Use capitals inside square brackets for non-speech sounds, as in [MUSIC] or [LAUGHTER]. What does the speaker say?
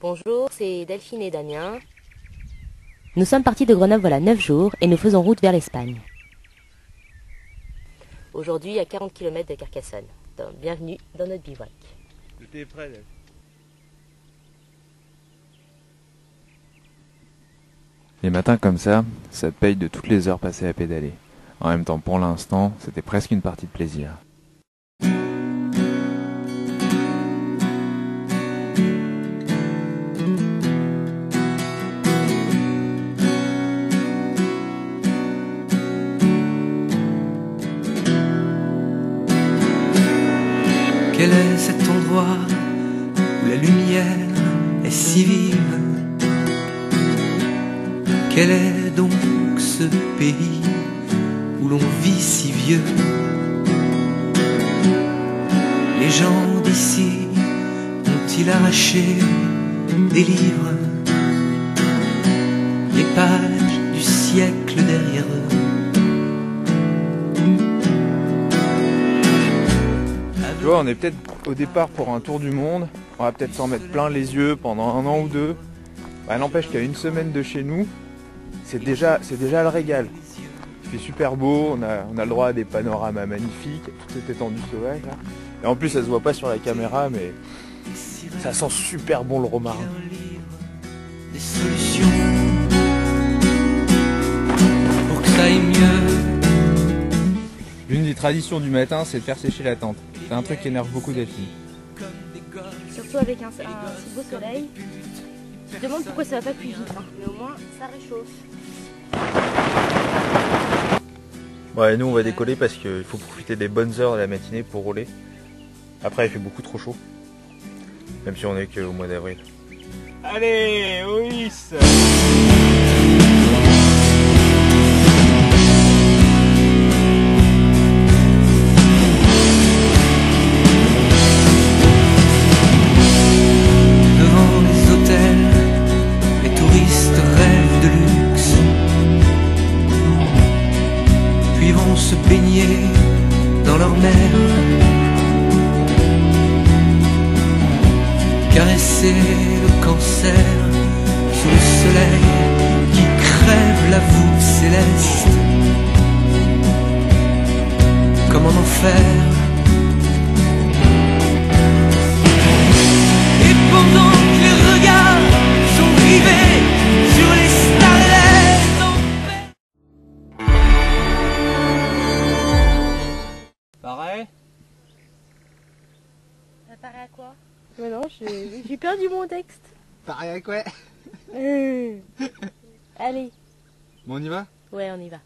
Bonjour, c'est Delphine et Damien. Nous sommes partis de Grenoble voilà 9 jours et nous faisons route vers l'Espagne. Aujourd'hui, à 40 km de Carcassonne. Donc, bienvenue dans notre bivouac. T'es prêt, là Les matins comme ça, ça paye de toutes les heures passées à pédaler. En même temps, pour l'instant, c'était presque une partie de plaisir. Quel est cet endroit où la lumière est si vive? Quel est donc ce pays où l'on vit si vieux? Les gens d'ici ont-ils arraché des livres? On est peut-être au départ pour un tour du monde. On va peut-être s'en mettre plein les yeux pendant un an ou deux. Bah, N'empêche qu'à une semaine de chez nous, c'est déjà, déjà le régal. Il fait super beau, on a, on a le droit à des panoramas magnifiques, toute cette étendue sauvage. Et en plus, ça se voit pas sur la caméra, mais ça sent super bon le romarin. L'une des traditions du matin, c'est de faire sécher la tente. C'est un truc qui énerve beaucoup Delphine. Surtout avec un, un si beau soleil. Je me demande pourquoi ça va pas plus vite. hein. Mais au moins, ça réchauffe. Ouais, nous on va décoller parce qu'il faut profiter des bonnes heures de la matinée pour rouler. Après, il fait beaucoup trop chaud. Même si on est qu'au mois d'avril. Allez, oui se baigner dans leur mer. Caresser le cancer sous le soleil qui crève la voûte céleste. Comme en enfer. Ça paraît à quoi? Mais non, j'ai j'ai perdu mon texte. Pareil avec ouais. Euh. [LAUGHS] Allez. Bon, on y va? Ouais, on y va.